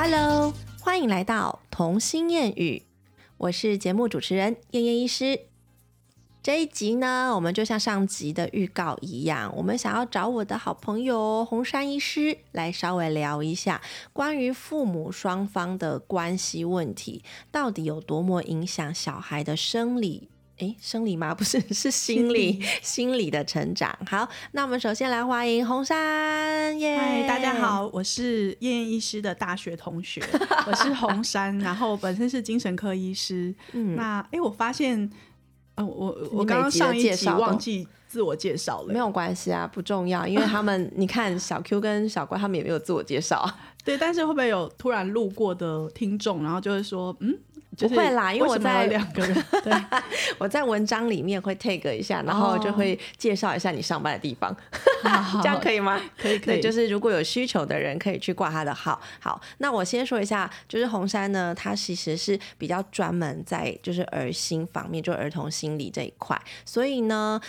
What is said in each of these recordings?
Hello，欢迎来到童心谚语，我是节目主持人燕燕医师。这一集呢，我们就像上集的预告一样，我们想要找我的好朋友红山医师来稍微聊一下关于父母双方的关系问题，到底有多么影响小孩的生理。诶，生理吗？不是，是心理，心理的成长。好，那我们首先来欢迎红山耶！嗨，大家好，我是燕燕医师的大学同学，我是红山，然后本身是精神科医师。嗯，那诶，我发现，呃，我我刚刚上一集忘记自我介绍了，没有关系啊，不重要，因为他们 你看小 Q 跟小乖他们也没有自我介绍，对，但是会不会有突然路过的听众，然后就会说，嗯？不会啦，因为我在两个人，对，我在文章里面会 take 一下，然后就会介绍一下你上班的地方，这样可以吗？可以，可以。就是如果有需求的人可以去挂他的号。好，那我先说一下，就是红山呢，他其实是比较专门在就是儿心方面，就儿童心理这一块，所以呢，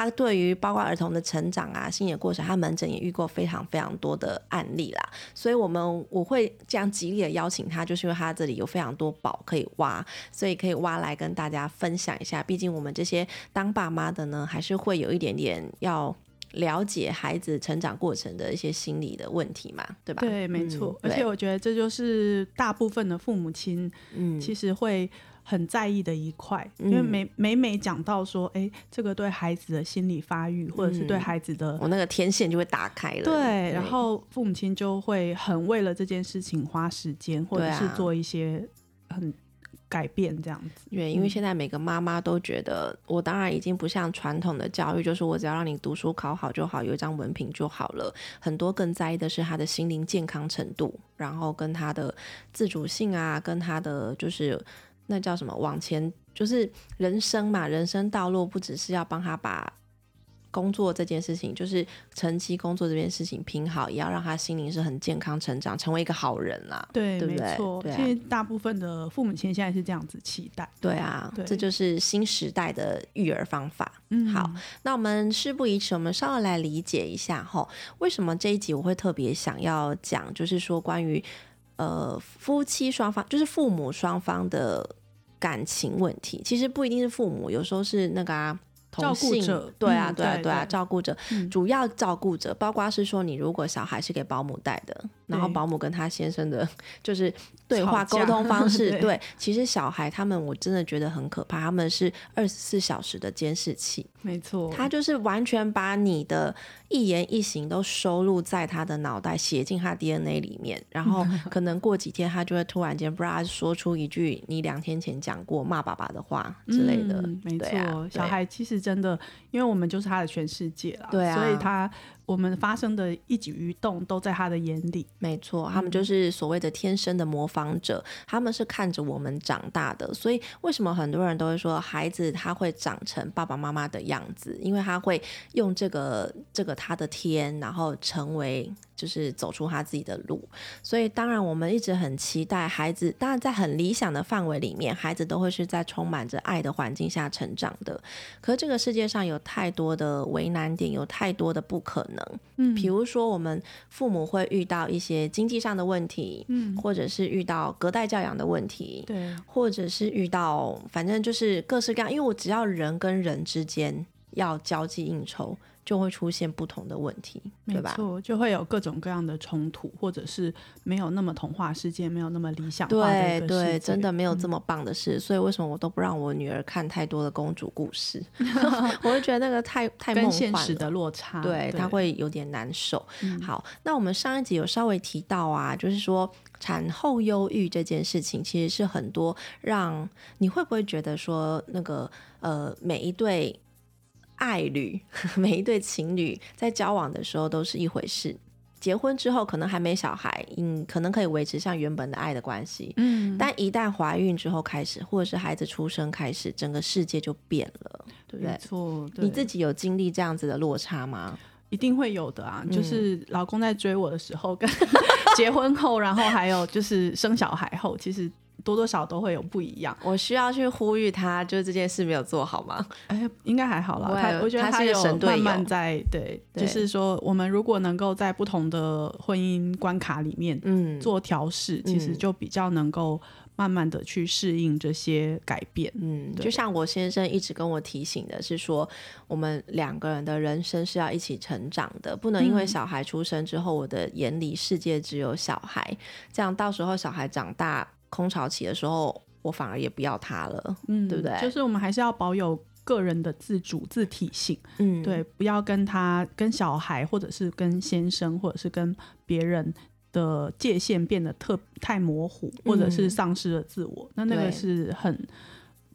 他对于包括儿童的成长啊、心理过程，他门诊也遇过非常非常多的案例啦。所以我们我会这样极力的邀请他，就是因为他这里有非常多宝可以。挖，所以可以挖来跟大家分享一下。毕竟我们这些当爸妈的呢，还是会有一点点要了解孩子成长过程的一些心理的问题嘛，对吧？对，没错。而且我觉得这就是大部分的父母亲，嗯，其实会很在意的一块，因为每每每讲到说，哎，这个对孩子的心理发育，或者是对孩子的，我那个天线就会打开了。对，然后父母亲就会很为了这件事情花时间，或者是做一些很。改变这样子，对，因为现在每个妈妈都觉得，我当然已经不像传统的教育，就是我只要让你读书考好就好，有一张文凭就好了。很多更在意的是他的心灵健康程度，然后跟他的自主性啊，跟他的就是那叫什么往前，就是人生嘛，人生道路不只是要帮他把。工作这件事情，就是成绩工作这件事情拼好，也要让他心灵是很健康成长，成为一个好人啦。对，没错。其实大部分的父母亲现在是这样子期待。对啊，这就是新时代的育儿方法。嗯，好，那我们事不宜迟，我们稍微来理解一下哈，为什么这一集我会特别想要讲，就是说关于呃夫妻双方，就是父母双方的感情问题，其实不一定是父母，有时候是那个啊。照顾者，对啊，对啊，对啊，照顾者，主要照顾者，包括是说，你如果小孩是给保姆带的，然后保姆跟他先生的，就是对话沟通方式，对，其实小孩他们我真的觉得很可怕，他们是二十四小时的监视器，没错，他就是完全把你的。一言一行都收录在他的脑袋，写进他 DNA 里面，然后 可能过几天，他就会突然间不知道说出一句你两天前讲过骂爸爸的话之类的。没错，小孩其实真的，因为我们就是他的全世界啦，对啊，所以他。我们发生的一举一动都在他的眼里，没错，他们就是所谓的天生的模仿者，他们是看着我们长大的，所以为什么很多人都会说孩子他会长成爸爸妈妈的样子，因为他会用这个这个他的天，然后成为。就是走出他自己的路，所以当然我们一直很期待孩子。当然在很理想的范围里面，孩子都会是在充满着爱的环境下成长的。可是这个世界上有太多的为难点，有太多的不可能。嗯，比如说我们父母会遇到一些经济上的问题，嗯，或者是遇到隔代教养的问题，对，或者是遇到反正就是各式各样。因为我只要人跟人之间要交际应酬。就会出现不同的问题，对吧？错，就会有各种各样的冲突，或者是没有那么童话世界，没有那么理想化的对对，真的没有这么棒的事。所以为什么我都不让我女儿看太多的公主故事？我会觉得那个太太梦幻的落差，对她会有点难受。好，那我们上一集有稍微提到啊，就是说产后忧郁这件事情，其实是很多让你会不会觉得说那个呃每一对。爱侣，每一对情侣在交往的时候都是一回事，结婚之后可能还没小孩，嗯，可能可以维持像原本的爱的关系，嗯，但一旦怀孕之后开始，或者是孩子出生开始，整个世界就变了，对不对？错，你自己有经历这样子的落差吗？一定会有的啊，就是老公在追我的时候，跟 结婚后，然后还有就是生小孩后，其实。多多少都会有不一样。我需要去呼吁他，就是这件事没有做好吗？哎，应该还好啦。他我觉得他有慢慢在对，就是说我们如果能够在不同的婚姻关卡里面，嗯，做调试，其实就比较能够。慢慢的去适应这些改变，嗯，就像我先生一直跟我提醒的是说，我们两个人的人生是要一起成长的，不能因为小孩出生之后，我的眼里世界只有小孩，这样到时候小孩长大空巢期的时候，我反而也不要他了，嗯，对不对？就是我们还是要保有个人的自主自体性，嗯，对，不要跟他、跟小孩，或者是跟先生，或者是跟别人。的界限变得特太模糊，或者是丧失了自我，那那个是很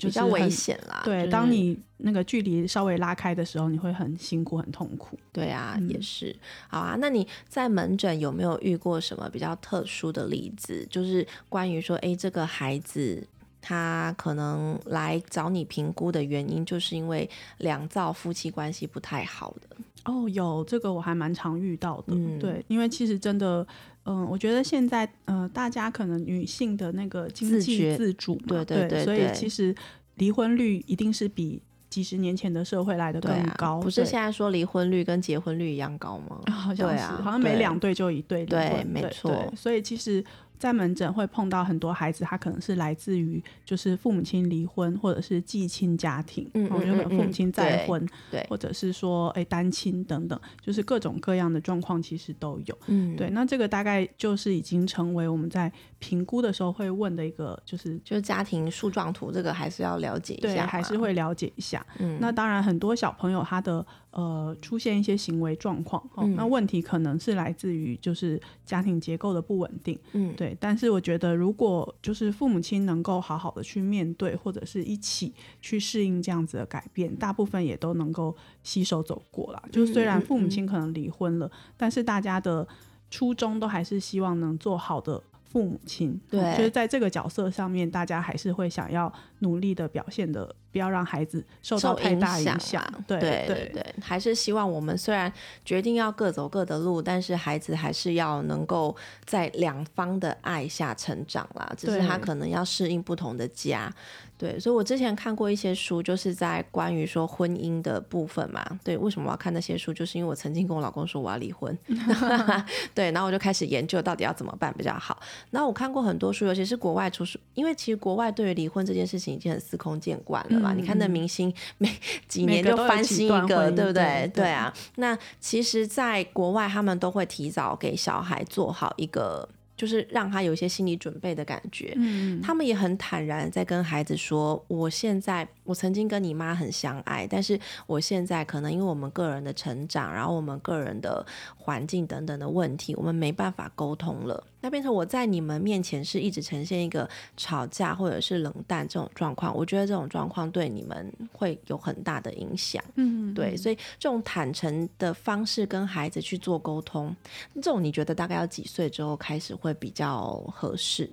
比较危险啦。对，当你那个距离稍微拉开的时候，你会很辛苦、很痛苦。对啊，也是。好啊，那你在门诊有没有遇过什么比较特殊的例子？就是关于说，哎，这个孩子他可能来找你评估的原因，就是因为两造夫妻关系不太好的。哦，有这个我还蛮常遇到的。对，因为其实真的。嗯，我觉得现在，呃，大家可能女性的那个经济自主，对对对，所以其实离婚率一定是比几十年前的社会来的更高。不是现在说离婚率跟结婚率一样高吗？好像是，好像每两对就一对离婚，没错。所以其实。在门诊会碰到很多孩子，他可能是来自于就是父母亲离婚，或者是继亲家庭，嗯嗯嗯，父母亲再婚，对，或者是说哎单亲等等，就是各种各样的状况其实都有，嗯，对。那这个大概就是已经成为我们在评估的时候会问的一个，就是就是家庭树状图，这个还是要了解一下，还是会了解一下。嗯，那当然很多小朋友他的。呃，出现一些行为状况，哦，那问题可能是来自于就是家庭结构的不稳定，嗯，对。但是我觉得，如果就是父母亲能够好好的去面对，或者是一起去适应这样子的改变，大部分也都能够携手走过了。就虽然父母亲可能离婚了，但是大家的初衷都还是希望能做好的。父母亲，对，就是在这个角色上面，大家还是会想要努力的表现的，不要让孩子受到太大影响。对对对，还是希望我们虽然决定要各走各的路，但是孩子还是要能够在两方的爱下成长啦。只是他可能要适应不同的家。对，所以我之前看过一些书，就是在关于说婚姻的部分嘛。对，为什么我要看那些书？就是因为我曾经跟我老公说我要离婚。对，然后我就开始研究到底要怎么办比较好。然后我看过很多书，尤其是国外出书，因为其实国外对于离婚这件事情已经很司空见惯了嘛。你看那明星每几年就翻新一个，对不对？对啊。那其实，在国外他们都会提早给小孩做好一个。就是让他有一些心理准备的感觉，嗯，他们也很坦然在跟孩子说，我现在我曾经跟你妈很相爱，但是我现在可能因为我们个人的成长，然后我们个人的环境等等的问题，我们没办法沟通了。那变成我在你们面前是一直呈现一个吵架或者是冷淡这种状况，我觉得这种状况对你们会有很大的影响。嗯，对，所以这种坦诚的方式跟孩子去做沟通，这种你觉得大概要几岁之后开始会比较合适？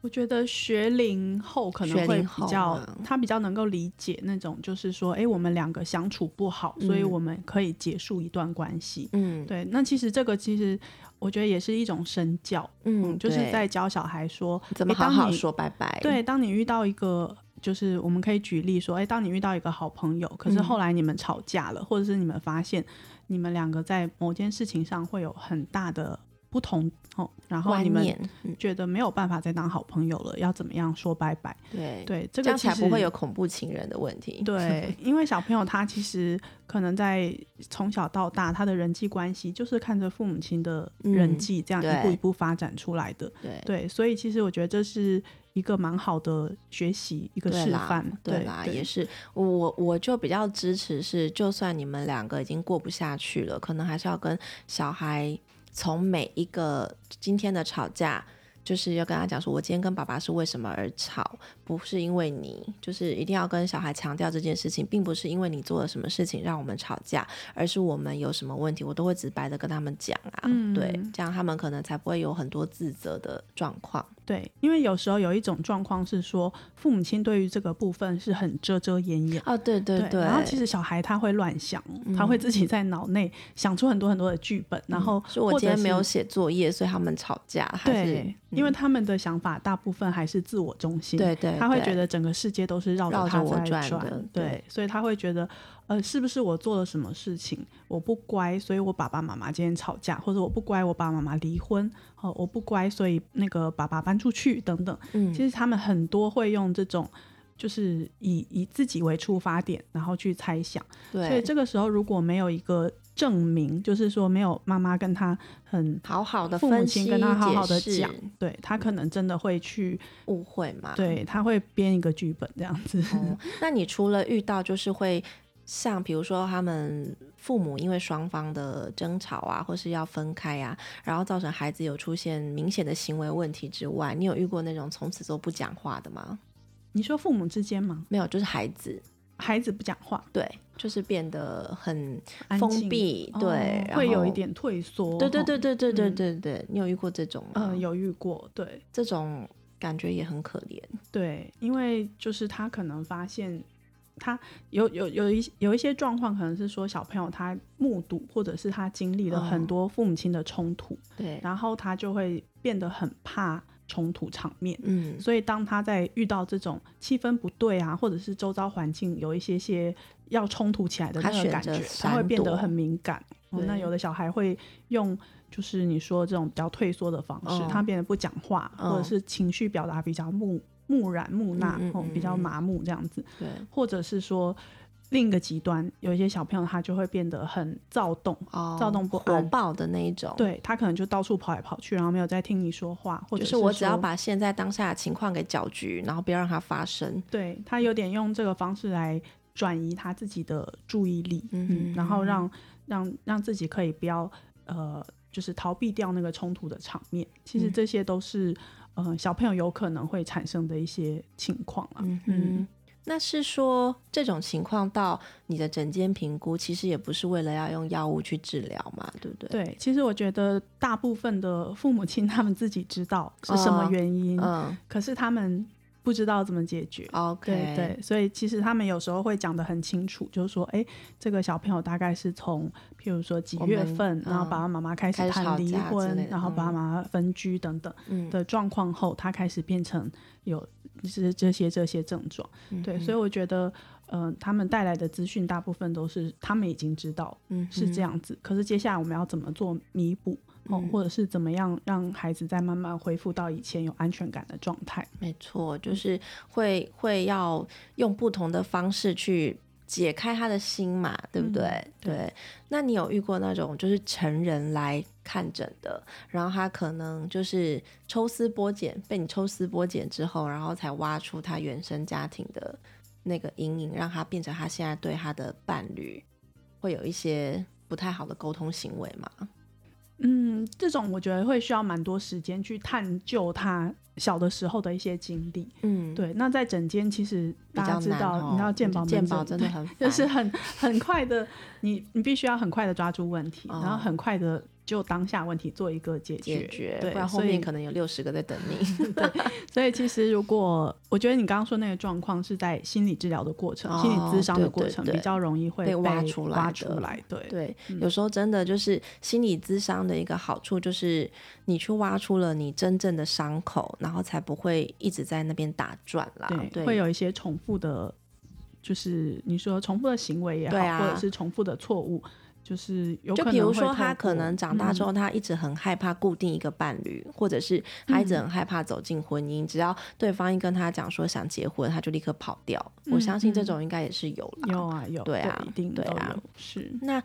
我觉得学龄后可能会比较，他比较能够理解那种，就是说，哎，我们两个相处不好，所以我们可以结束一段关系。嗯，对。那其实这个其实。我觉得也是一种身教，嗯，就是在教小孩说怎么好好说拜拜。对，当你遇到一个，就是我们可以举例说，哎，当你遇到一个好朋友，可是后来你们吵架了，或者是你们发现你们两个在某件事情上会有很大的。不同哦，然后你们觉得没有办法再当好朋友了，要怎么样说拜拜？对对，这个才不会有恐怖情人的问题。对，因为小朋友他其实可能在从小到大，他的人际关系就是看着父母亲的人际这样一步一步发展出来的。对对，所以其实我觉得这是一个蛮好的学习一个示范。对啦，也是我我就比较支持是，就算你们两个已经过不下去了，可能还是要跟小孩。从每一个今天的吵架，就是要跟他讲说，我今天跟爸爸是为什么而吵，不是因为你，就是一定要跟小孩强调这件事情，并不是因为你做了什么事情让我们吵架，而是我们有什么问题，我都会直白的跟他们讲啊，对，这样他们可能才不会有很多自责的状况。对，因为有时候有一种状况是说，父母亲对于这个部分是很遮遮掩掩。哦，对对对。然后其实小孩他会乱想，他会自己在脑内想出很多很多的剧本。然后，我今天没有写作业，所以他们吵架。对，因为他们的想法大部分还是自我中心，对对，他会觉得整个世界都是绕着他在转，对，所以他会觉得，呃，是不是我做了什么事情我不乖，所以我爸爸妈妈今天吵架，或者我不乖，我爸爸妈妈离婚，哦，我不乖，所以那个爸爸搬出去等等，嗯，其实他们很多会用这种。就是以以自己为出发点，然后去猜想。对，所以这个时候如果没有一个证明，就是说没有妈妈跟他很好好的父母亲跟他好好的讲，对他可能真的会去误会嘛？对，他会编一个剧本这样子。那你除了遇到就是会像比如说他们父母因为双方的争吵啊，或是要分开啊，然后造成孩子有出现明显的行为问题之外，你有遇过那种从此都不讲话的吗？你说父母之间吗？没有，就是孩子，孩子不讲话，对，就是变得很封闭，对，会有一点退缩，对对对对对对对对，你有遇过这种吗？嗯，有遇过，对，这种感觉也很可怜，对，因为就是他可能发现他有有有一有一些状况，可能是说小朋友他目睹或者是他经历了很多父母亲的冲突，对，然后他就会变得很怕。冲突场面，嗯，所以当他在遇到这种气氛不对啊，或者是周遭环境有一些些要冲突起来的那个感觉，他会变得很敏感。那有的小孩会用，就是你说这种比较退缩的方式，他变得不讲话，或者是情绪表达比较木木然木讷，比较麻木这样子。对，或者是说。另一个极端，有一些小朋友他就会变得很躁动，躁动不火爆的那一种。对他可能就到处跑来跑去，然后没有在听你说话，或者是我只要把现在当下的情况给搅局，然后不要让它发生。对他有点用这个方式来转移他自己的注意力，嗯，然后让让让自己可以不要呃，就是逃避掉那个冲突的场面。其实这些都是呃小朋友有可能会产生的一些情况啊，嗯。那是说这种情况到你的诊间评估，其实也不是为了要用药物去治疗嘛，对不对？对，其实我觉得大部分的父母亲 他们自己知道是什么原因，嗯，可是他们。不知道怎么解决，OK，对对，所以其实他们有时候会讲的很清楚，就是说，哎，这个小朋友大概是从，譬如说几月份，然后爸爸妈妈开始谈离婚，然后爸爸妈妈分居等等的状况后，他开始变成有是这些这些症状，对，所以我觉得，嗯，他们带来的资讯大部分都是他们已经知道是这样子，可是接下来我们要怎么做弥补？哦，或者是怎么样让孩子再慢慢恢复到以前有安全感的状态？没错，就是会会要用不同的方式去解开他的心嘛，对不对？对。那你有遇过那种就是成人来看诊的，然后他可能就是抽丝剥茧，被你抽丝剥茧之后，然后才挖出他原生家庭的那个阴影，让他变成他现在对他的伴侣会有一些不太好的沟通行为嘛？嗯，这种我觉得会需要蛮多时间去探究他小的时候的一些经历。嗯，对。那在整间，其实大家知道，你知道鉴宝鉴宝真的很，就是很很快的，你你必须要很快的抓住问题，然后很快的。就当下问题做一个解决，不然后面可能有六十个在等你。对，所以其实如果我觉得你刚刚说那个状况是在心理治疗的过程、心理咨商的过程，比较容易会被挖出来。挖出来，对对，有时候真的就是心理咨商的一个好处，就是你去挖出了你真正的伤口，然后才不会一直在那边打转啦。对，会有一些重复的，就是你说重复的行为也好，或者是重复的错误。就是有，就比如说他可能长大之后，他一直很害怕固定一个伴侣，或者是他一直很害怕走进婚姻。只要对方一跟他讲说想结婚，他就立刻跑掉。我相信这种应该也是有了，有啊有，对啊，一定对啊，是。那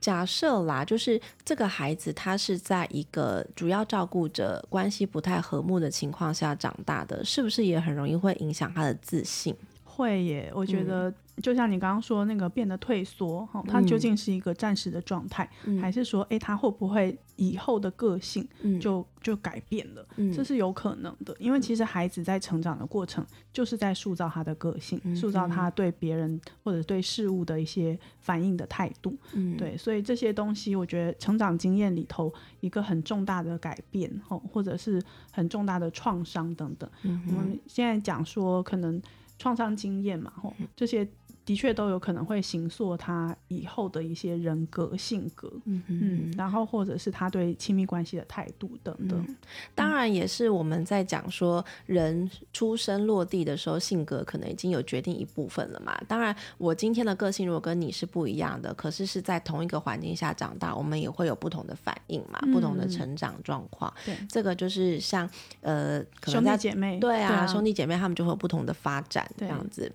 假设啦，就是这个孩子他是在一个主要照顾者关系不太和睦的情况下长大的，是不是也很容易会影响他的自信？会耶，我觉得。就像你刚刚说那个变得退缩，哈，他究竟是一个暂时的状态，还是说，哎，他会不会以后的个性就就改变了？这是有可能的，因为其实孩子在成长的过程就是在塑造他的个性，塑造他对别人或者对事物的一些反应的态度。对，所以这些东西，我觉得成长经验里头一个很重大的改变，哈，或者是很重大的创伤等等。我们现在讲说，可能创伤经验嘛，吼，这些。的确都有可能会形塑他以后的一些人格性格，嗯嗯，然后或者是他对亲密关系的态度等等。当然也是我们在讲说人出生落地的时候，性格可能已经有决定一部分了嘛。当然，我今天的个性如果跟你是不一样的，可是是在同一个环境下长大，我们也会有不同的反应嘛，不同的成长状况。对，这个就是像呃，兄弟姐妹，对啊，兄弟姐妹他们就会有不同的发展这样子。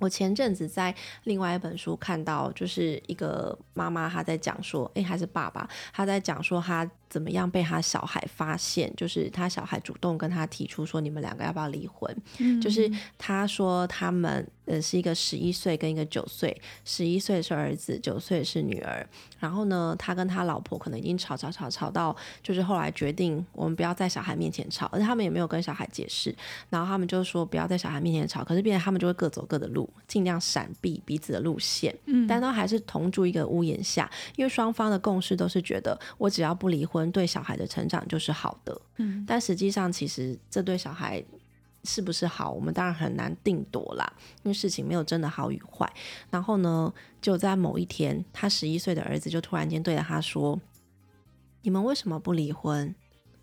我前阵子在另外一本书看到，就是一个妈妈她在讲说，哎，还是爸爸，他在讲说他。怎么样被他小孩发现？就是他小孩主动跟他提出说：“你们两个要不要离婚？”就是他说他们呃是一个十一岁跟一个九岁，十一岁是儿子，九岁是女儿。然后呢，他跟他老婆可能已经吵吵吵吵到，就是后来决定我们不要在小孩面前吵，而且他们也没有跟小孩解释。然后他们就说不要在小孩面前吵，可是变成他们就会各走各的路，尽量闪避彼此的路线。嗯，但都还是同住一个屋檐下，因为双方的共识都是觉得我只要不离婚。对小孩的成长就是好的，嗯，但实际上其实这对小孩是不是好，我们当然很难定夺啦，因为事情没有真的好与坏。然后呢，就在某一天，他十一岁的儿子就突然间对着他说：“你们为什么不离婚？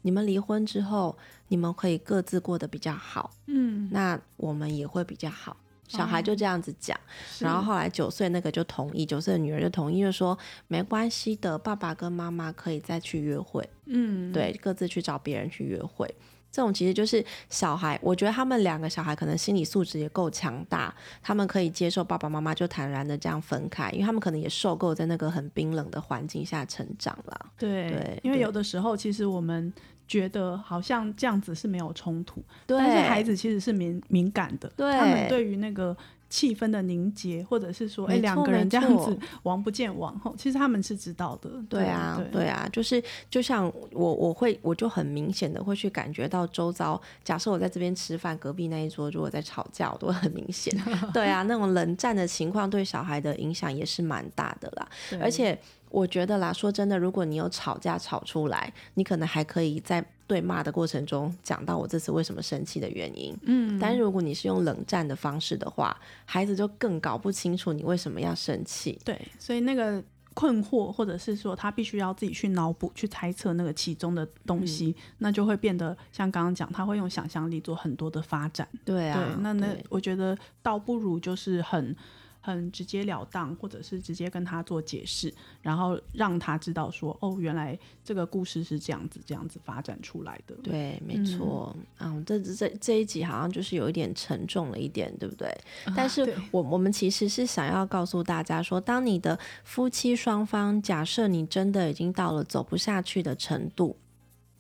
你们离婚之后，你们可以各自过得比较好，嗯，那我们也会比较好。”小孩就这样子讲，然后后来九岁那个就同意，九岁的女儿就同意，就说没关系的，爸爸跟妈妈可以再去约会，嗯，对，各自去找别人去约会。这种其实就是小孩，我觉得他们两个小孩可能心理素质也够强大，他们可以接受爸爸妈妈就坦然的这样分开，因为他们可能也受够在那个很冰冷的环境下成长了。对，因为有的时候其实我们。觉得好像这样子是没有冲突，但是孩子其实是敏敏感的，他们对于那个气氛的凝结，或者是说，哎，两个人这样子王不见王后，其实他们是知道的。对啊，对啊，就是就像我，我会我就很明显的会去感觉到周遭，假设我在这边吃饭，隔壁那一桌如果在吵架，我都会很明显。对啊，那种冷战的情况对小孩的影响也是蛮大的啦，而且。我觉得啦，说真的，如果你有吵架吵出来，你可能还可以在对骂的过程中讲到我这次为什么生气的原因。嗯，但是如果你是用冷战的方式的话，孩子就更搞不清楚你为什么要生气。对，所以那个困惑，或者是说他必须要自己去脑补、去猜测那个其中的东西，那就会变得像刚刚讲，他会用想象力做很多的发展。对啊，那那我觉得倒不如就是很。很直截了当，或者是直接跟他做解释，然后让他知道说，哦，原来这个故事是这样子，这样子发展出来的。对，没错。嗯，这这这一集好像就是有一点沉重了一点，对不对？但是我我们其实是想要告诉大家说，当你的夫妻双方假设你真的已经到了走不下去的程度，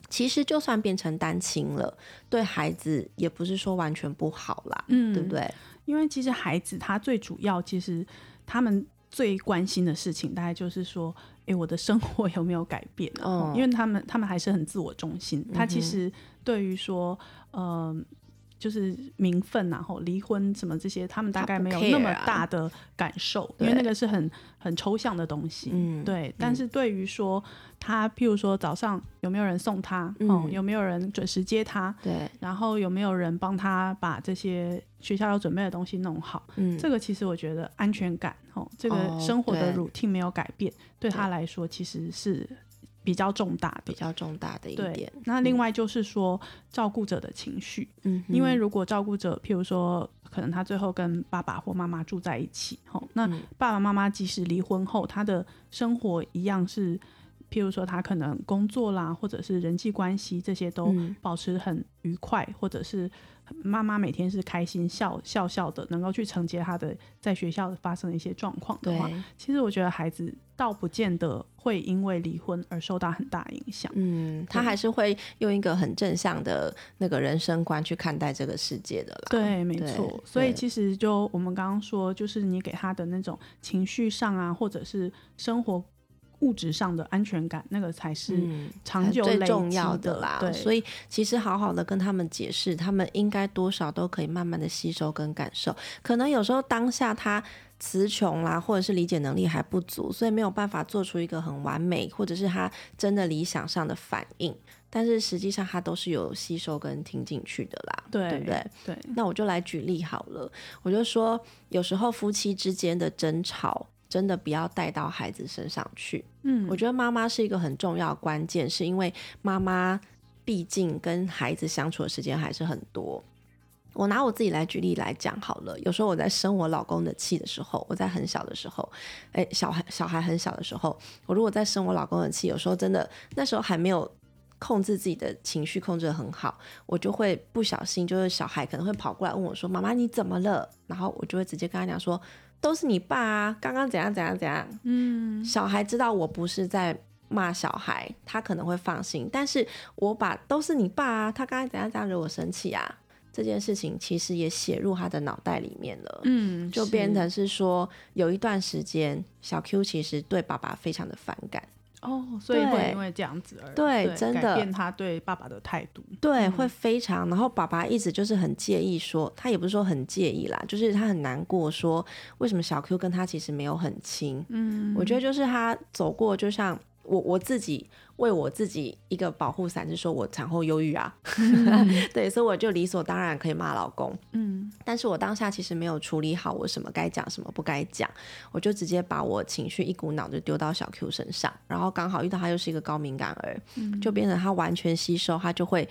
其实就算变成单亲了，对孩子也不是说完全不好啦，嗯，对不对？因为其实孩子他最主要，其实他们最关心的事情，大概就是说，哎，我的生活 有没有改变？哦，因为他们他们还是很自我中心。他其实对于说，嗯。就是名分，然后离婚什么这些，他们大概没有那么大的感受，因为那个是很很抽象的东西。嗯，对。但是对于说他，譬如说早上有没有人送他，哦，有没有人准时接他，对，然后有没有人帮他把这些学校要准备的东西弄好，嗯，这个其实我觉得安全感，哦，这个生活的 routine 没有改变，对他来说其实是。比较重大的，比较重大的一点。那另外就是说，照顾者的情绪，嗯，因为如果照顾者，譬如说，可能他最后跟爸爸或妈妈住在一起，吼，那爸爸妈妈即使离婚后，他的生活一样是，譬如说，他可能工作啦，或者是人际关系这些都保持很愉快，或者是。妈妈每天是开心笑笑笑的，能够去承接他的在学校发生的一些状况的话，其实我觉得孩子倒不见得会因为离婚而受到很大影响。嗯，他还是会用一个很正向的那个人生观去看待这个世界的啦。对，没错。所以其实就我们刚刚说，就是你给他的那种情绪上啊，或者是生活物质上的安全感，那个才是长久最重要的啦。对，所以其实好好的跟他们解释，他们应该多少都可以慢慢的吸收跟感受。可能有时候当下他词穷啦，或者是理解能力还不足，所以没有办法做出一个很完美，或者是他真的理想上的反应。但是实际上他都是有吸收跟听进去的啦，对不对？对。那我就来举例好了，我就说有时候夫妻之间的争吵。真的不要带到孩子身上去。嗯，我觉得妈妈是一个很重要关键，是因为妈妈毕竟跟孩子相处的时间还是很多。我拿我自己来举例来讲好了，有时候我在生我老公的气的时候，我在很小的时候，哎，小孩小孩很小的时候，我如果在生我老公的气，有时候真的那时候还没有控制自己的情绪，控制的很好，我就会不小心，就是小孩可能会跑过来问我说：“妈妈你怎么了？”然后我就会直接跟他讲说。都是你爸啊！刚刚怎样怎样怎样？嗯，小孩知道我不是在骂小孩，他可能会放心。但是我把都是你爸啊，他刚刚怎样怎样惹我生气啊？这件事情其实也写入他的脑袋里面了。嗯，就变成是说，有一段时间，小 Q 其实对爸爸非常的反感。哦，所以会因为这样子而对，真的改变他对爸爸的态度。对，会非常。然后爸爸一直就是很介意，说他也不是说很介意啦，就是他很难过，说为什么小 Q 跟他其实没有很亲。嗯，我觉得就是他走过，就像。我我自己为我自己一个保护伞，是说我产后忧郁啊，对，所以我就理所当然可以骂老公，嗯，但是我当下其实没有处理好我什么该讲什么不该讲，我就直接把我情绪一股脑就丢到小 Q 身上，然后刚好遇到他又是一个高敏感儿，就变成他完全吸收，他就会。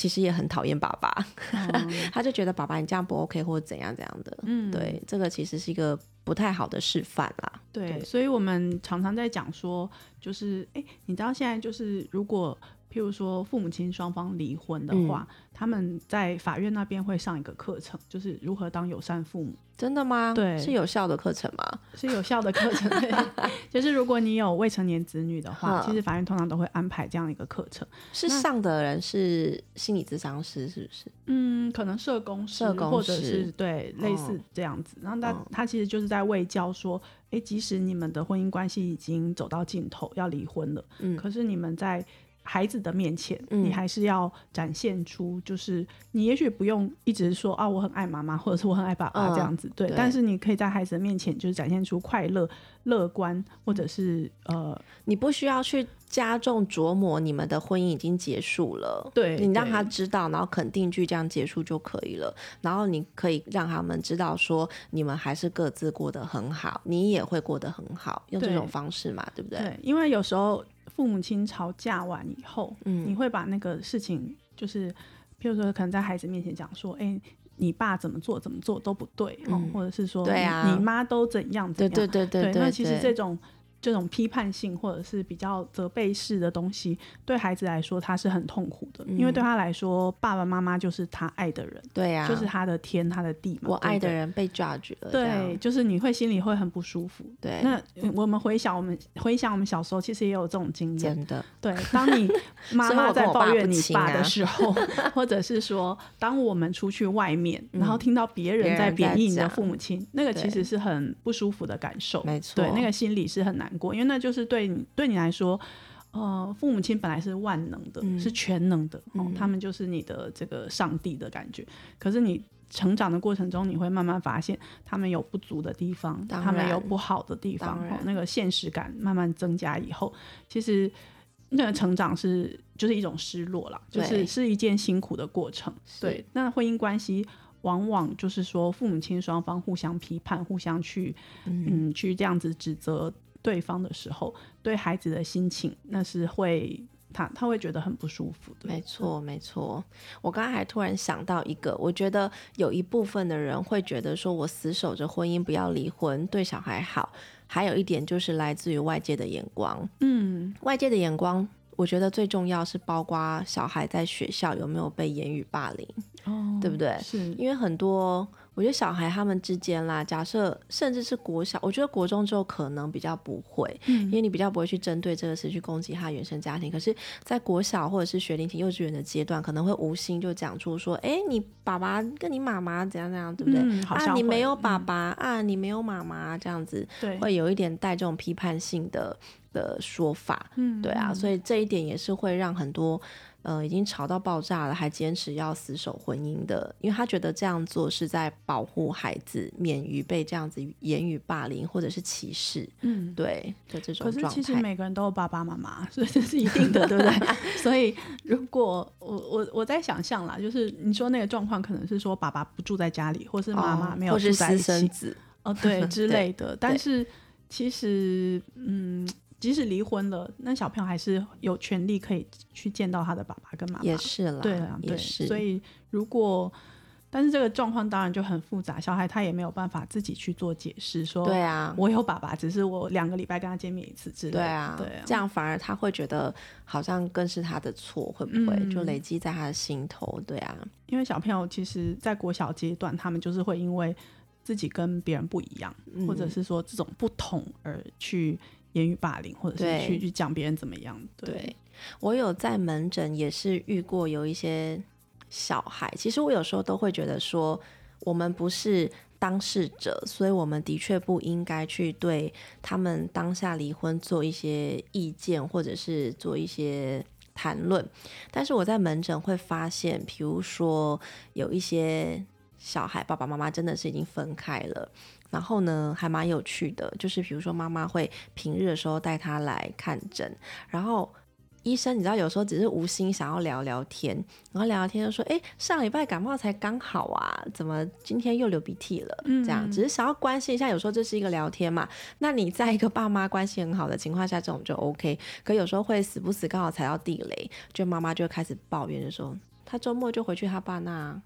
其实也很讨厌爸爸，他就觉得爸爸你这样不 OK 或者怎样怎样的，嗯，对，这个其实是一个不太好的示范啦。对，所以我们常常在讲说，就是哎，你知道现在就是如果。譬如说，父母亲双方离婚的话，他们在法院那边会上一个课程，就是如何当友善父母。真的吗？对，是有效的课程吗？是有效的课程。就是如果你有未成年子女的话，其实法院通常都会安排这样一个课程。是上的人是心理咨商师，是不是？嗯，可能社工师，或者是对类似这样子。然后他他其实就是在为教说，哎，即使你们的婚姻关系已经走到尽头，要离婚了，嗯，可是你们在。孩子的面前，你还是要展现出，就是你也许不用一直说啊，我很爱妈妈，或者是我很爱爸爸这样子，对。但是你可以在孩子的面前，就是展现出快乐、乐观，或者是呃，你不需要去加重琢磨你们的婚姻已经结束了，对你让他知道，然后肯定句这样结束就可以了。然后你可以让他们知道说，你们还是各自过得很好，你也会过得很好，用这种方式嘛，对不对？对，因为有时候。父母亲吵架完以后，嗯，你会把那个事情，就是，譬如说，可能在孩子面前讲说，哎，你爸怎么做怎么做都不对，嗯，或者是说，对啊，你妈都怎样怎样，对对对对，那其实这种。这种批判性或者是比较责备式的东西，对孩子来说他是很痛苦的，因为对他来说，爸爸妈妈就是他爱的人，对呀，就是他的天，他的地嘛。我爱的人被 judge 了，对，就是你会心里会很不舒服。对，那我们回想我们回想我们小时候，其实也有这种经验，真的。对，当你 妈妈在抱怨你爸的时候，或者是说，当我们出去外面，然后听到别人在贬义你的父母亲，那个其实是很不舒服的感受，没错，对，那个心里是很难。过，因为那就是对你对你来说，呃，父母亲本来是万能的，是全能的，哦，他们就是你的这个上帝的感觉。可是你成长的过程中，你会慢慢发现他们有不足的地方，他们有不好的地方，哦，那个现实感慢慢增加以后，其实那个成长是就是一种失落了，就是是一件辛苦的过程。对，那婚姻关系。往往就是说，父母亲双方互相批判、互相去，嗯，去这样子指责对方的时候，对孩子的心情，那是会他他会觉得很不舒服的。没错，没错。我刚才还突然想到一个，我觉得有一部分的人会觉得说，我死守着婚姻，不要离婚，对小孩好。还有一点就是来自于外界的眼光，嗯，外界的眼光。我觉得最重要是包括小孩在学校有没有被言语霸凌，哦，对不对？是因为很多。我觉得小孩他们之间啦，假设甚至是国小，我觉得国中之后可能比较不会，因为你比较不会去针对这个词去攻击他原生家庭。可是，在国小或者是学龄前、幼稚园的阶段，可能会无心就讲出说：“哎，你爸爸跟你妈妈怎样怎样，对不对？啊，你没有爸爸啊，你没有妈妈这样子，对，会有一点带这种批判性的的说法。嗯，对啊，所以这一点也是会让很多。呃，已经吵到爆炸了，还坚持要死守婚姻的，因为他觉得这样做是在保护孩子免于被这样子言语霸凌或者是歧视。嗯，对就这种可是其实每个人都有爸爸妈妈，所以这是一定的，对不对？所以如果我我我在想象啦，就是你说那个状况，可能是说爸爸不住在家里，或是妈妈没有住在一起，哦，对 之类的。但是其实，嗯。即使离婚了，那小朋友还是有权利可以去见到他的爸爸跟妈妈。也是了，对啊，也是。所以如果，但是这个状况当然就很复杂，小孩他也没有办法自己去做解释，说对啊，我有爸爸，只是我两个礼拜跟他见面一次之类。对啊，对啊，这样反而他会觉得好像更是他的错，会不会就累积在他的心头？对啊，因为小朋友其实，在国小阶段，他们就是会因为自己跟别人不一样，或者是说这种不同而去。言语霸凌，或者是去去讲别人怎么样？对我有在门诊也是遇过有一些小孩，其实我有时候都会觉得说，我们不是当事者，所以我们的确不应该去对他们当下离婚做一些意见，或者是做一些谈论。但是我在门诊会发现，比如说有一些小孩爸爸妈妈真的是已经分开了。然后呢，还蛮有趣的，就是比如说妈妈会平日的时候带他来看诊，然后医生你知道有时候只是无心想要聊聊天，然后聊聊天就说，哎，上礼拜感冒才刚好啊，怎么今天又流鼻涕了？这样只是想要关心一下，有时候这是一个聊天嘛。那你在一个爸妈关系很好的情况下，这种就 OK。可有时候会死不死刚好踩到地雷，就妈妈就开始抱怨，就说他周末就回去他爸那，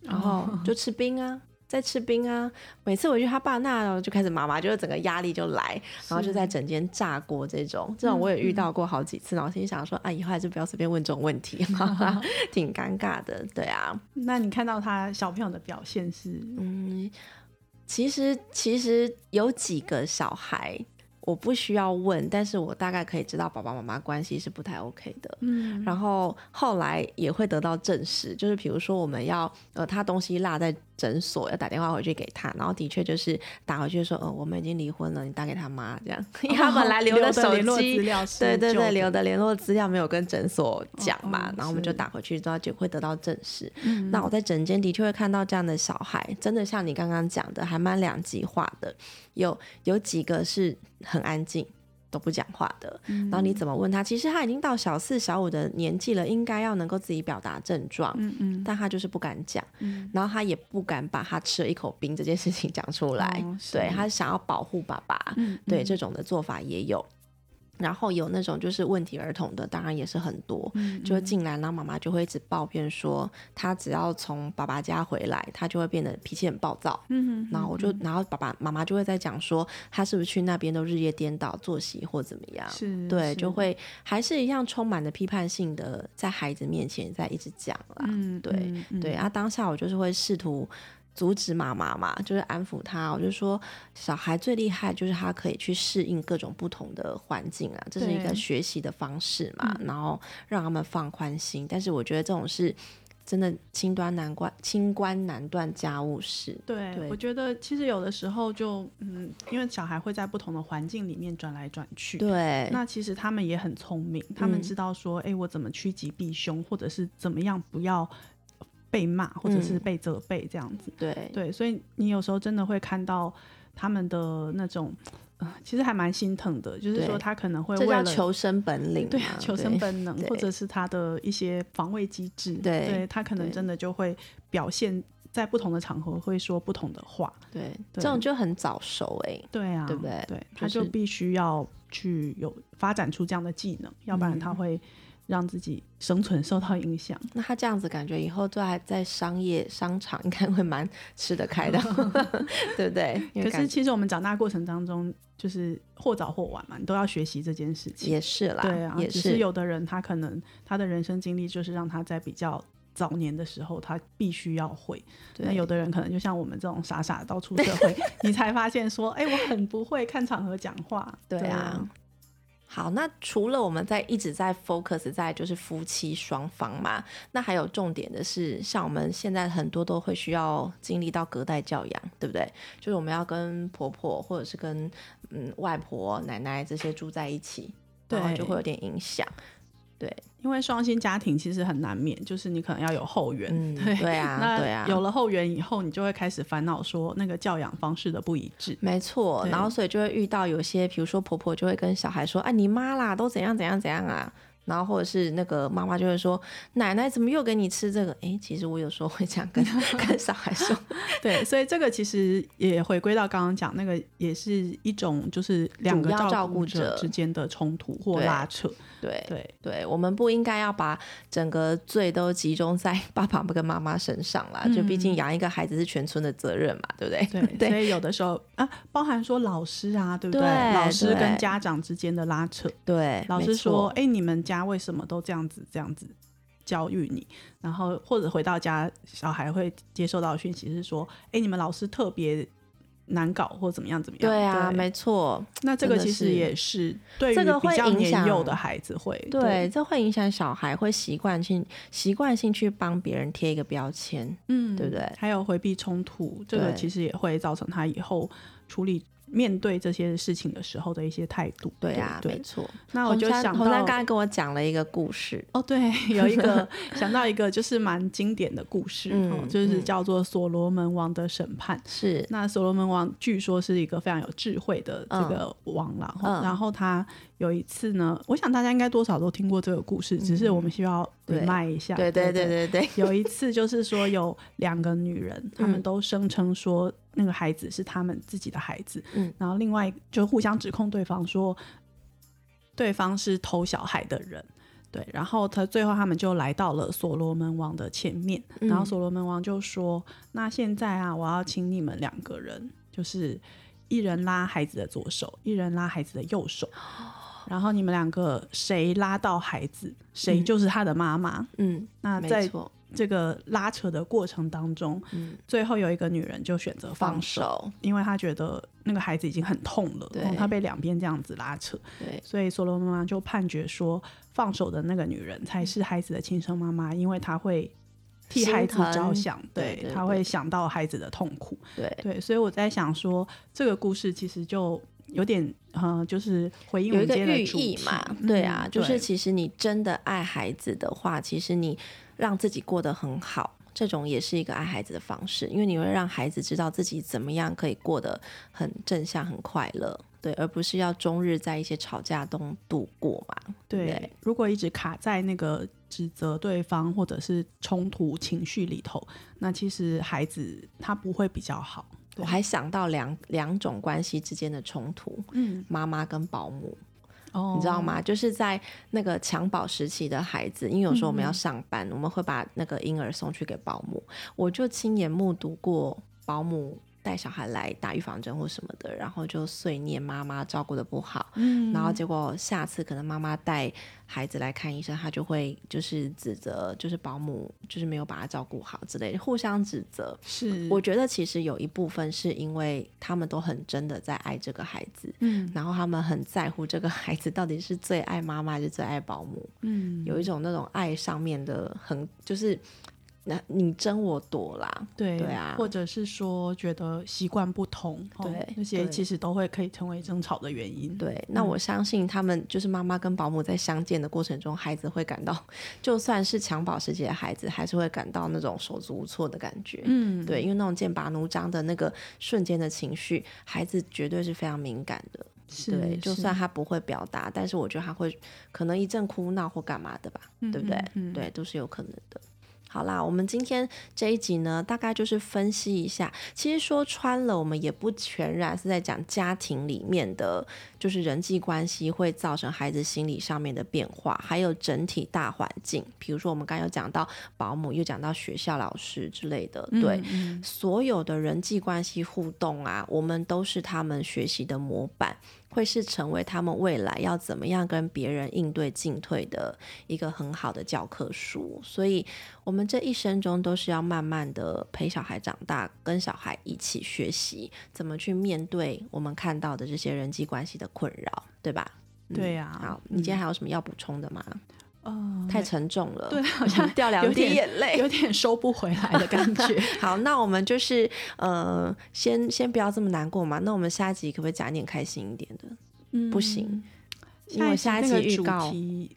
然后就吃冰啊。在吃冰啊！每次回去他爸那就开始妈妈就整个压力就来，然后就在整间炸锅这种，这种我也遇到过好几次。然后心想说，啊，以后还是不要随便问这种问题，挺尴尬的。对啊，那你看到他小朋友的表现是？嗯，其实其实有几个小孩。我不需要问，但是我大概可以知道爸爸妈妈关系是不太 OK 的。嗯，然后后来也会得到证实，就是比如说我们要呃他东西落在诊所，要打电话回去给他，然后的确就是打回去说，哦我们已经离婚了，你打给他妈这样，因为他本来留的手机，对对对，留的联络资料没有跟诊所讲嘛，然后我们就打回去之后就会得到证实。那我在诊间的确会看到这样的小孩，真的像你刚刚讲的，还蛮两极化的。有有几个是很安静，都不讲话的。然后你怎么问他？其实他已经到小四、小五的年纪了，应该要能够自己表达症状。嗯嗯，但他就是不敢讲。嗯，然后他也不敢把他吃了一口冰这件事情讲出来。对他想要保护爸爸。嗯，对这种的做法也有。然后有那种就是问题儿童的，当然也是很多，就会进来，然后妈妈就会一直抱怨说，他只要从爸爸家回来，他就会变得脾气很暴躁。嗯然后我就，然后爸爸妈妈就会在讲说，他是不是去那边都日夜颠倒作息或怎么样？是，对，就会还是一样充满了批判性的，在孩子面前在一直讲啦。嗯，对对，啊，当下我就是会试图。阻止妈妈嘛，就是安抚他。我就说，小孩最厉害就是他可以去适应各种不同的环境啊，这是一个学习的方式嘛。然后让他们放宽心。但是我觉得这种是真的清端难关，清官难断家务事。对，我觉得其实有的时候就嗯，因为小孩会在不同的环境里面转来转去。对，那其实他们也很聪明，他们知道说，哎，我怎么趋吉避凶，或者是怎么样不要。被骂或者是被责备这样子，对对，所以你有时候真的会看到他们的那种，其实还蛮心疼的。就是说他可能会为了求生本 领，对啊，求生本能，或者是他的一些防卫机制，对他可能真的就会表现在不同的场合会说不同的话，对，这种就很早熟哎，对啊，对不对？对，他就必须要去有发展出这样的技能，要不然他会。让自己生存受到影响，那他这样子感觉以后都还在商业商场，应该会蛮吃得开的，对不对？可是其实我们长大过程当中，就是或早或晚嘛，你都要学习这件事情。也是啦，对啊，也是有的人他可能他的人生经历就是让他在比较早年的时候他必须要会，那有的人可能就像我们这种傻傻到出社会，你才发现说，哎，我很不会看场合讲话，对啊。好，那除了我们在一直在 focus 在就是夫妻双方嘛，那还有重点的是，像我们现在很多都会需要经历到隔代教养，对不对？就是我们要跟婆婆或者是跟嗯外婆、奶奶这些住在一起，对，就会有点影响。对，因为双薪家庭其实很难免，就是你可能要有后援，对对啊，对啊，有了后援以后，你就会开始烦恼说那个教养方式的不一致。没错，然后所以就会遇到有些，比如说婆婆就会跟小孩说：“哎，你妈啦，都怎样怎样怎样啊。”然后或者是那个妈妈就会说：“奶奶怎么又给你吃这个？”哎，其实我有时候会这样跟 跟小孩说。对，所以这个其实也回归到刚刚讲那个，也是一种就是两个照顾者之间的冲突或拉扯。对对对，我们不应该要把整个罪都集中在爸爸跟妈妈身上啦。就毕竟养一个孩子是全村的责任嘛，对不对？对，所以有的时候啊，包含说老师啊，对不对？老师跟家长之间的拉扯。对，老师说：“哎，你们家为什么都这样子这样子教育你？”然后或者回到家，小孩会接受到讯息是说：“哎，你们老师特别。”难搞或怎么样怎么样？对啊，没错。那这个其实也是对于比较年幼的孩子会，对，这会影响小孩会习惯性习惯性去帮别人贴一个标签，嗯，对不对？还有回避冲突，这个其实也会造成他以后处理。面对这些事情的时候的一些态度，对啊，没错。那我就想到，红刚才跟我讲了一个故事。哦，对，有一个想到一个就是蛮经典的故事，就是叫做《所罗门王的审判》。是，那所罗门王据说是一个非常有智慧的这个王了。然后他有一次呢，我想大家应该多少都听过这个故事，只是我们需要卖一下。对对对对对。有一次就是说有两个女人，她们都声称说。那个孩子是他们自己的孩子，嗯，然后另外就互相指控对方说，对方是偷小孩的人，对，然后他最后他们就来到了所罗门王的前面，然后所罗门王就说：“那现在啊，我要请你们两个人，就是一人拉孩子的左手，一人拉孩子的右手，然后你们两个谁拉到孩子，谁就是他的妈妈。”嗯，那在。这个拉扯的过程当中，最后有一个女人就选择放手，因为她觉得那个孩子已经很痛了，她被两边这样子拉扯，所以索罗妈妈就判决说，放手的那个女人才是孩子的亲生妈妈，因为她会替孩子着想，对，她会想到孩子的痛苦，对。对，所以我在想说，这个故事其实就有点，嗯，就是回应有一个寓意嘛，对啊，就是其实你真的爱孩子的话，其实你。让自己过得很好，这种也是一个爱孩子的方式，因为你会让孩子知道自己怎么样可以过得很正向、很快乐，对，而不是要终日在一些吵架中度过嘛。对，如果一直卡在那个指责对方或者是冲突情绪里头，那其实孩子他不会比较好。我还想到两两种关系之间的冲突，嗯，妈妈跟保姆。你知道吗？就是在那个襁褓时期的孩子，因为有时候我们要上班，我们会把那个婴儿送去给保姆。我就亲眼目睹过保姆。带小孩来打预防针或什么的，然后就碎念妈妈照顾的不好，嗯，然后结果下次可能妈妈带孩子来看医生，他就会就是指责，就是保姆就是没有把他照顾好之类的，互相指责。是，我觉得其实有一部分是因为他们都很真的在爱这个孩子，嗯，然后他们很在乎这个孩子到底是最爱妈妈还是最爱保姆，嗯，有一种那种爱上面的很就是。那你争我夺啦，对对啊，或者是说觉得习惯不同，对那些其实都会可以成为争吵的原因。对，那我相信他们就是妈妈跟保姆在相见的过程中，孩子会感到，就算是襁褓时期的孩子，还是会感到那种手足无措的感觉。嗯，对，因为那种剑拔弩张的那个瞬间的情绪，孩子绝对是非常敏感的。对，就算他不会表达，但是我觉得他会可能一阵哭闹或干嘛的吧，对不对？对，都是有可能的。好啦，我们今天这一集呢，大概就是分析一下。其实说穿了，我们也不全然是在讲家庭里面的，就是人际关系会造成孩子心理上面的变化，还有整体大环境。比如说，我们刚刚有讲到保姆，又讲到学校老师之类的，对，所有的人际关系互动啊，我们都是他们学习的模板。会是成为他们未来要怎么样跟别人应对进退的一个很好的教科书，所以我们这一生中都是要慢慢的陪小孩长大，跟小孩一起学习怎么去面对我们看到的这些人际关系的困扰，对吧？对呀。好，你今天还有什么要补充的吗？嗯，太沉重了，对，好像掉两滴眼泪，有点收不回来的感觉。好，那我们就是呃，先先不要这么难过嘛。那我们下一集可不可以讲一点开心一点的？嗯，不行，因为下一集预告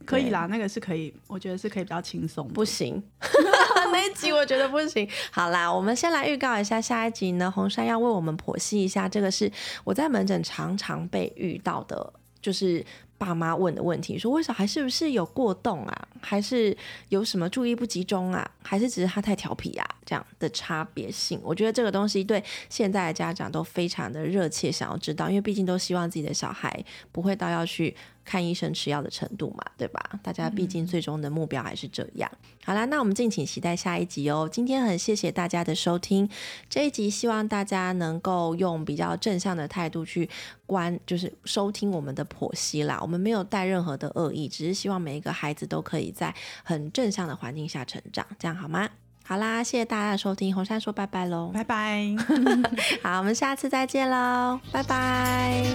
可以啦，那个是可以，我觉得是可以比较轻松。不行，那一集我觉得不行。好啦，我们先来预告一下下一集呢，红山要为我们剖析一下，这个是我在门诊常常被遇到的，就是。爸妈问的问题，说为小孩是不是有过动啊，还是有什么注意不集中啊，还是只是他太调皮啊？这样的差别性，我觉得这个东西对现在的家长都非常的热切想要知道，因为毕竟都希望自己的小孩不会到要去。看医生吃药的程度嘛，对吧？大家毕竟最终的目标还是这样。好啦，那我们敬请期待下一集哦。今天很谢谢大家的收听，这一集希望大家能够用比较正向的态度去观，就是收听我们的剖析啦。我们没有带任何的恶意，只是希望每一个孩子都可以在很正向的环境下成长，这样好吗？好啦谢谢大家的收听红杉说拜拜喽。拜拜。好我们下次再见喽拜拜。